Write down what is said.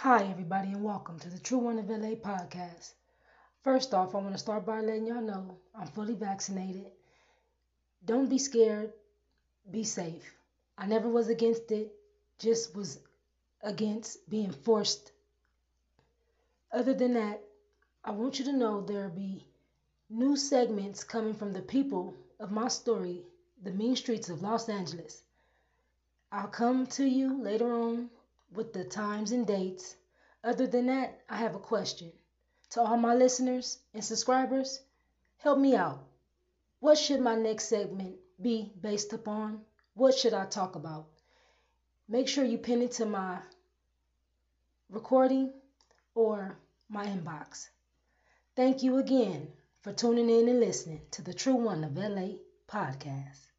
Hi, everybody, and welcome to the True One of LA podcast. First off, I want to start by letting y'all know I'm fully vaccinated. Don't be scared, be safe. I never was against it, just was against being forced. Other than that, I want you to know there'll be new segments coming from the people of my story, the mean streets of Los Angeles. I'll come to you later on with the times and dates. Other than that, I have a question. To all my listeners and subscribers, help me out. What should my next segment be based upon? What should I talk about? Make sure you pin it to my recording or my inbox. Thank you again for tuning in and listening to the True One of LA podcast.